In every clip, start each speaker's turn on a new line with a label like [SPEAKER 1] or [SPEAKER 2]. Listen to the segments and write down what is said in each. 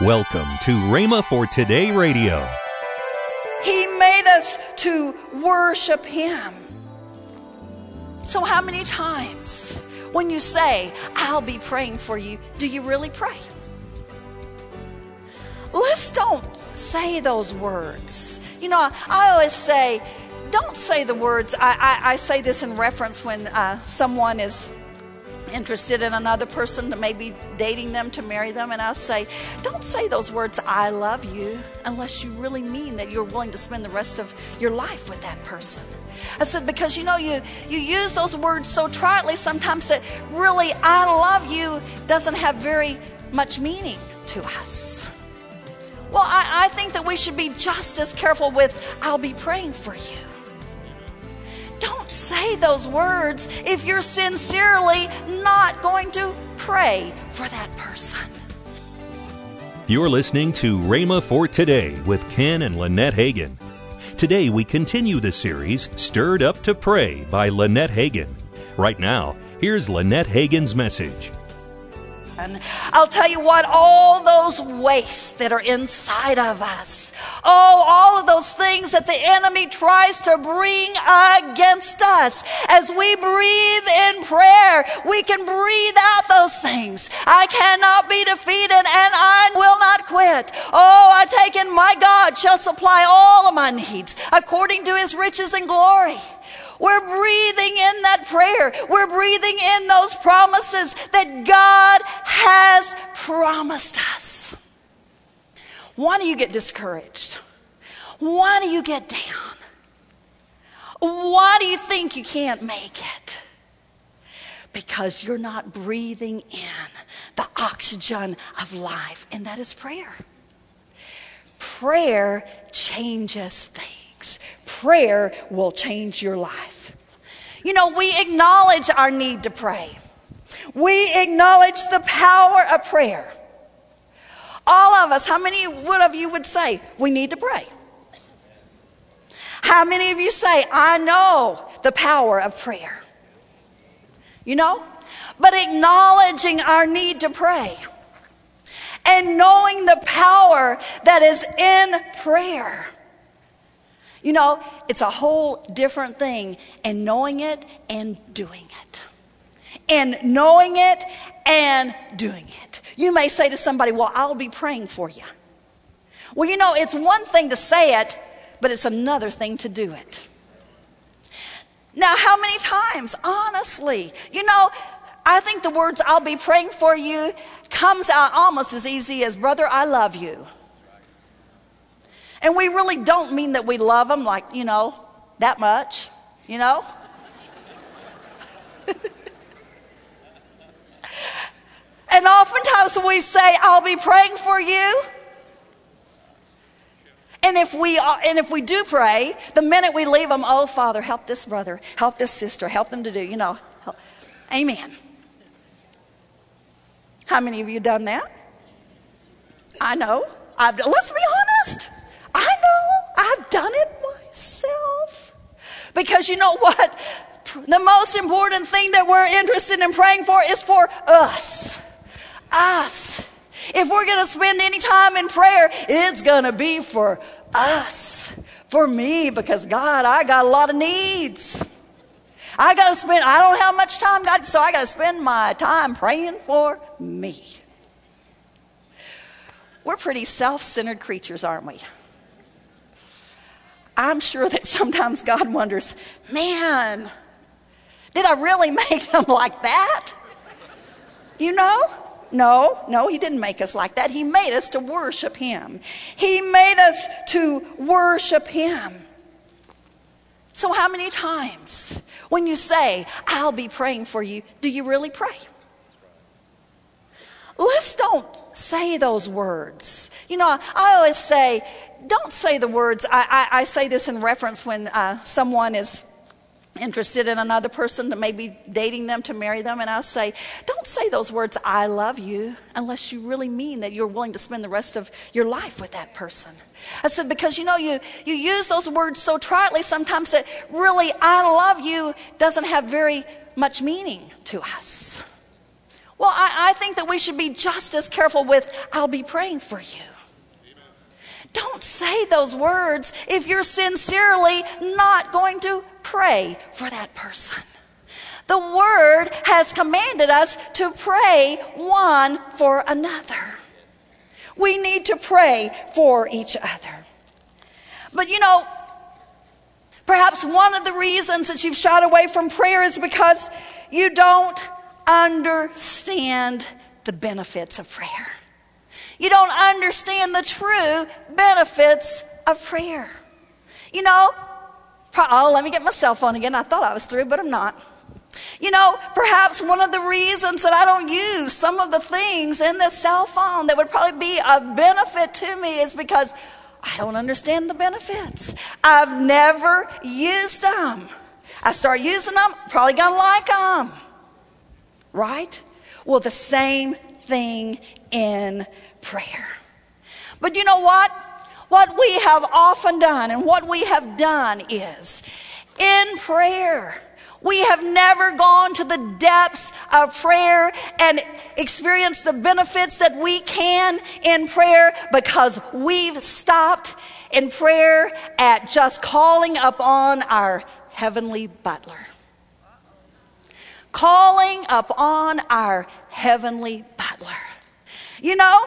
[SPEAKER 1] Welcome to Rhema for Today Radio.
[SPEAKER 2] He made us to worship Him. So, how many times when you say, I'll be praying for you, do you really pray? Let's don't say those words. You know, I always say, don't say the words. I, I, I say this in reference when uh, someone is interested in another person, to maybe dating them to marry them, and I'll say, don't say those words, I love you, unless you really mean that you're willing to spend the rest of your life with that person. I said, because you know, you, you use those words so tritely sometimes that really, I love you doesn't have very much meaning to us. Well, I, I think that we should be just as careful with, I'll be praying for you. Don't say those words if you're sincerely not going to pray for that person.
[SPEAKER 1] You're listening to Rhema for Today with Ken and Lynette Hagin. Today we continue the series Stirred Up to Pray by Lynette Hagin. Right now, here's Lynette Hagin's message.
[SPEAKER 2] I'll tell you what, all those wastes that are inside of us, oh, all of those things that the enemy tries to bring against us, as we breathe in prayer, we can breathe out those things. I cannot be defeated and I will not quit. Oh, I take in my God shall supply all of my needs according to his riches and glory. We're breathing in that prayer. We're breathing in those promises that God has promised us. Why do you get discouraged? Why do you get down? Why do you think you can't make it? Because you're not breathing in the oxygen of life, and that is prayer. Prayer changes things prayer will change your life. You know, we acknowledge our need to pray. We acknowledge the power of prayer. All of us, how many would of you would say, we need to pray? How many of you say, I know the power of prayer? You know? But acknowledging our need to pray and knowing the power that is in prayer you know, it's a whole different thing and knowing it and doing it. And knowing it and doing it. You may say to somebody, Well, I'll be praying for you. Well, you know, it's one thing to say it, but it's another thing to do it. Now, how many times, honestly, you know, I think the words I'll be praying for you comes out almost as easy as, Brother, I love you. And we really don't mean that we love them like, you know, that much, you know? and oftentimes we say, I'll be praying for you. And if we and if we do pray, the minute we leave them, oh Father, help this brother, help this sister, help them to do, you know. Help. Amen. How many of you done that? I know. I've let's be honest. Because you know what? The most important thing that we're interested in praying for is for us. Us. If we're going to spend any time in prayer, it's going to be for us. For me, because God, I got a lot of needs. I got to spend, I don't have much time, God, so I got to spend my time praying for me. We're pretty self centered creatures, aren't we? I'm sure that sometimes God wonders, man, did I really make them like that? You know? No, no, He didn't make us like that. He made us to worship Him. He made us to worship Him. So, how many times when you say, I'll be praying for you, do you really pray? Let's don't say those words. You know, I always say, don't say the words. I, I, I say this in reference when uh, someone is interested in another person, to maybe dating them to marry them, and I say, don't say those words, I love you, unless you really mean that you're willing to spend the rest of your life with that person. I said, because you know, you, you use those words so tritely sometimes that really, I love you doesn't have very much meaning to us. Well, I, I think that we should be just as careful with, I'll be praying for you. Don't say those words if you're sincerely not going to pray for that person. The Word has commanded us to pray one for another. We need to pray for each other. But you know, perhaps one of the reasons that you've shied away from prayer is because you don't understand the benefits of prayer. You don't understand the true benefits of prayer. You know, oh, let me get my cell phone again. I thought I was through, but I'm not. You know, perhaps one of the reasons that I don't use some of the things in this cell phone that would probably be of benefit to me is because I don't understand the benefits. I've never used them. I start using them, probably gonna like them. Right? Well, the same thing in prayer. But you know what? What we have often done and what we have done is in prayer, we have never gone to the depths of prayer and experienced the benefits that we can in prayer because we've stopped in prayer at just calling upon our heavenly butler. Calling upon our heavenly butler. You know,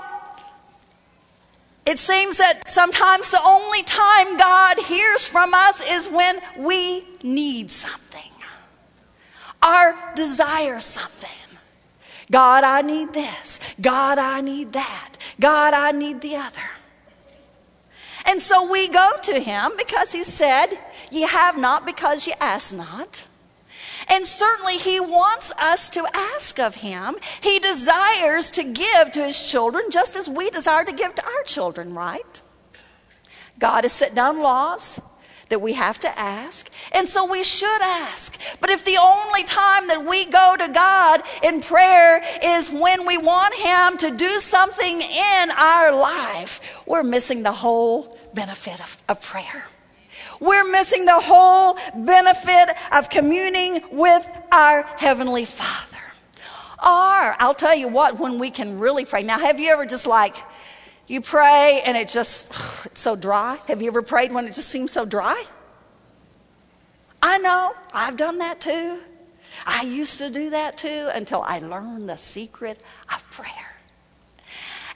[SPEAKER 2] it seems that sometimes the only time God hears from us is when we need something our desire something. God, I need this. God, I need that. God, I need the other. And so we go to him because he said, Ye have not because ye ask not. And certainly he wants us to ask of him. He desires to give to his children just as we desire to give to our children, right? God has set down laws that we have to ask. And so we should ask. But if the only time that we go to God in prayer is when we want Him to do something in our life, we're missing the whole benefit of, of prayer. We're missing the whole benefit of communing with our Heavenly Father. Or, I'll tell you what, when we can really pray. Now, have you ever just like, you pray and it just, it's so dry. Have you ever prayed when it just seems so dry? I know, I've done that too. I used to do that too until I learned the secret of prayer.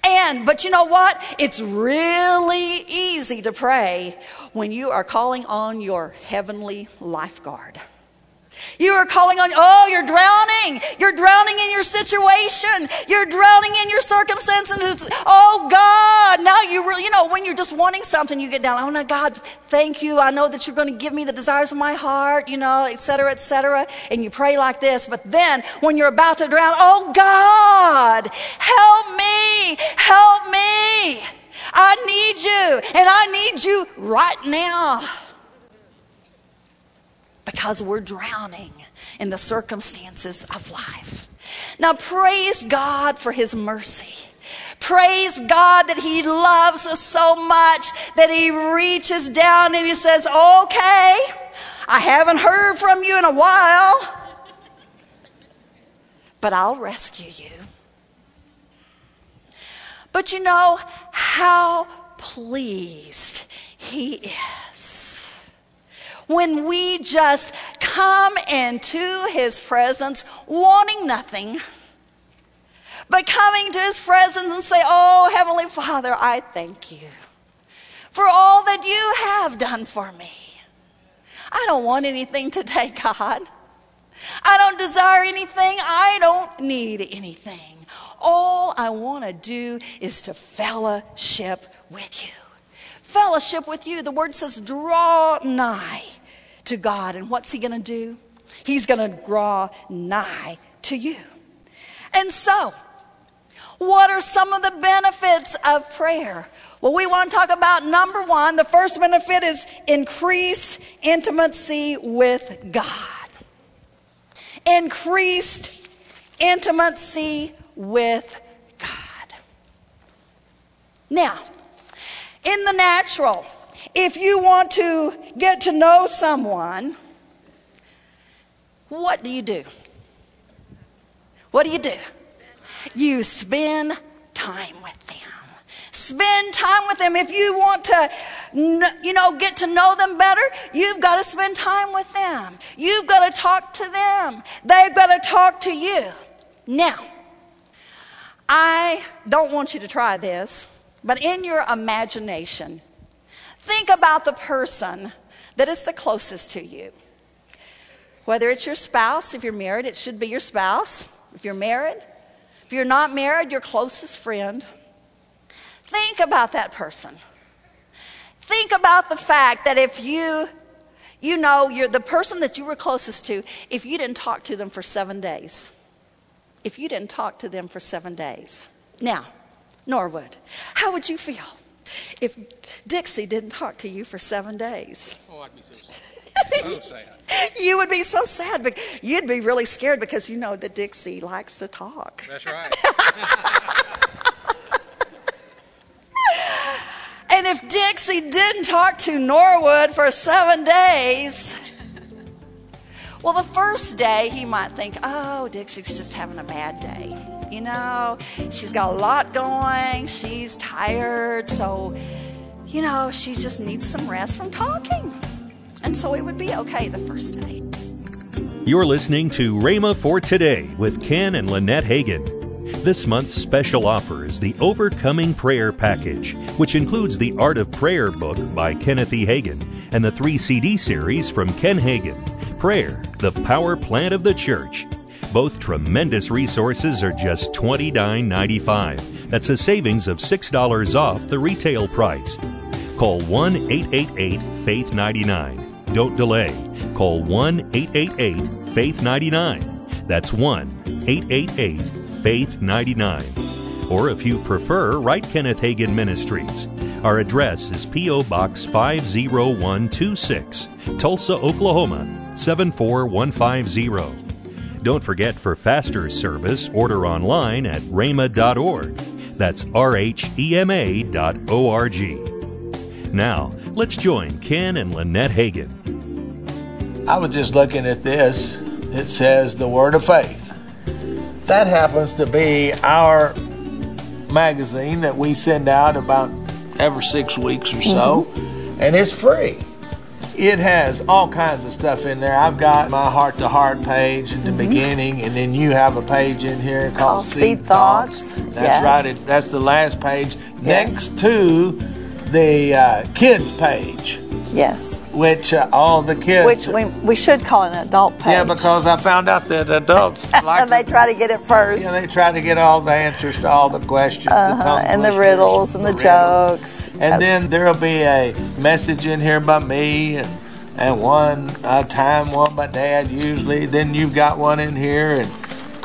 [SPEAKER 2] And, but you know what? It's really easy to pray when you are calling on your heavenly lifeguard. You are calling on, oh, you're drowning. You're drowning in your situation. You're drowning in your circumstances. Oh, God. Now you really, you know, when you're just wanting something, you get down, oh, my God, thank you. I know that you're going to give me the desires of my heart, you know, et cetera, et cetera. And you pray like this. But then when you're about to drown, oh, God, help me. Help me. I need you. And I need you right now because we're drowning in the circumstances of life. Now, praise God for His mercy. Praise God that He loves us so much that He reaches down and He says, Okay, I haven't heard from you in a while, but I'll rescue you. But you know how pleased He is when we just come into his presence wanting nothing, but coming to his presence and say, Oh, Heavenly Father, I thank you for all that you have done for me. I don't want anything today, God. I don't desire anything. I don't need anything. All I want to do is to fellowship with you fellowship with you. The word says, draw nigh to God. And what's he going to do? He's going to draw nigh to you. And so, what are some of the benefits of prayer? Well, we want to talk about number one. The first benefit is increase intimacy with God. Increased intimacy with God. Now, in the natural, if you want to get to know someone, what do you do? What do you do? you spend time with them. Spend time with them. If you want to, you know, get to know them better, you've got to spend time with them. You've got to talk to them. They've got to talk to you. Now, I don't want you to try this, but in your imagination, think about the person that is the closest to you. Whether it's your spouse, if you're married, it should be your spouse. If you're married, if you're not married, your closest friend. Think about that person. Think about the fact that if you, you know, you're the person that you were closest to, if you didn't talk to them for seven days, if you didn't talk to them for seven days. Now, Norwood, how would you feel if Dixie didn't talk to you for seven days?
[SPEAKER 3] Oh, I'd be so sad.
[SPEAKER 2] you would be so sad. But you'd be really scared because you know that Dixie likes to talk.
[SPEAKER 3] That's right.
[SPEAKER 2] and if Dixie didn't talk to Norwood for seven days, well, the first day he might think, oh, Dixie's just having a bad day. You know, she's got a lot going, she's tired, so, you know, she just needs some rest from talking. And so it would be okay the first day.
[SPEAKER 1] You're listening to Rhema for Today with Ken and Lynette Hagin. This month's special offer is the Overcoming Prayer Package, which includes the Art of Prayer book by Kenneth E. Hagin and the three CD series from Ken Hagin Prayer, the Power Plant of the Church. Both tremendous resources are just $29.95. That's a savings of $6 off the retail price. Call 1 888 Faith 99. Don't delay. Call 1 888 Faith 99. That's 1 888 Faith 99. Or if you prefer, write Kenneth Hagin Ministries. Our address is P.O. Box 50126, Tulsa, Oklahoma 74150. Don't forget for faster service, order online at rhema.org. That's R H E M A dot O R G. Now, let's join Ken and Lynette Hagin.
[SPEAKER 4] I was just looking at this. It says the Word of Faith. That happens to be our magazine that we send out about every six weeks or so, mm-hmm. and it's free. It has all kinds of stuff in there. I've got my heart to heart page in the mm-hmm. beginning, and then you have a page in here called, called
[SPEAKER 2] Seed, Thoughts.
[SPEAKER 4] Thoughts. That's yes. right. It, that's the last page. Yes. Next to the uh, kids page.
[SPEAKER 2] Yes.
[SPEAKER 4] Which uh, all the kids.
[SPEAKER 2] Which we, we should call an adult page.
[SPEAKER 4] Yeah, because I found out that adults like.
[SPEAKER 2] And they try to get it first.
[SPEAKER 4] Yeah, they try to get all the answers to all the questions.
[SPEAKER 2] Uh-huh,
[SPEAKER 4] the
[SPEAKER 2] and the riddles and the, the jokes.
[SPEAKER 4] And yes. then there'll be a message in here by me and and one uh, time one by Dad usually. Then you've got one in here, and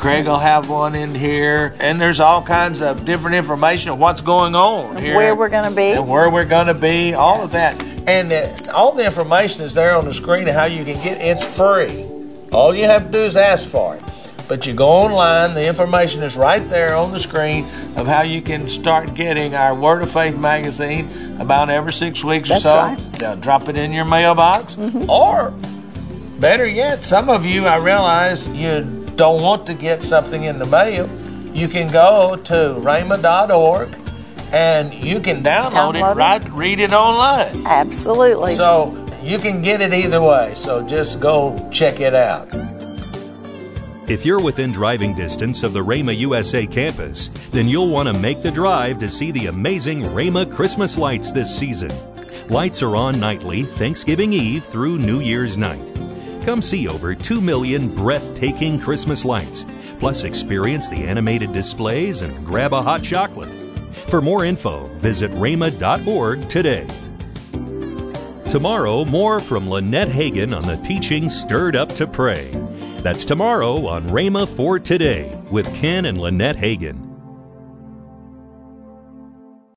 [SPEAKER 4] Craig will have one in here, and there's all kinds of different information of what's going on here,
[SPEAKER 2] where we're going to be,
[SPEAKER 4] and where we're going to be, all yes. of that, and the, all the information is there on the screen of how you can get. It's free. All you have to do is ask for it. But you go online, the information is right there on the screen of how you can start getting our Word of Faith magazine about every six weeks
[SPEAKER 2] That's
[SPEAKER 4] or so.
[SPEAKER 2] Right.
[SPEAKER 4] They'll drop it in your mailbox. Mm-hmm. Or, better yet, some of you, I realize you don't want to get something in the mail. You can go to rhema.org and you can download, download it, right, read it online.
[SPEAKER 2] Absolutely.
[SPEAKER 4] So you can get it either way. So just go check it out.
[SPEAKER 1] If you're within driving distance of the Rhema USA campus, then you'll want to make the drive to see the amazing Rhema Christmas lights this season. Lights are on nightly Thanksgiving Eve through New Year's night. Come see over 2 million breathtaking Christmas lights, plus experience the animated displays and grab a hot chocolate. For more info, visit rhema.org today. Tomorrow, more from Lynette Hagin on the teaching Stirred Up to Pray. That's tomorrow on Rhema for Today with Ken and Lynette Hagin.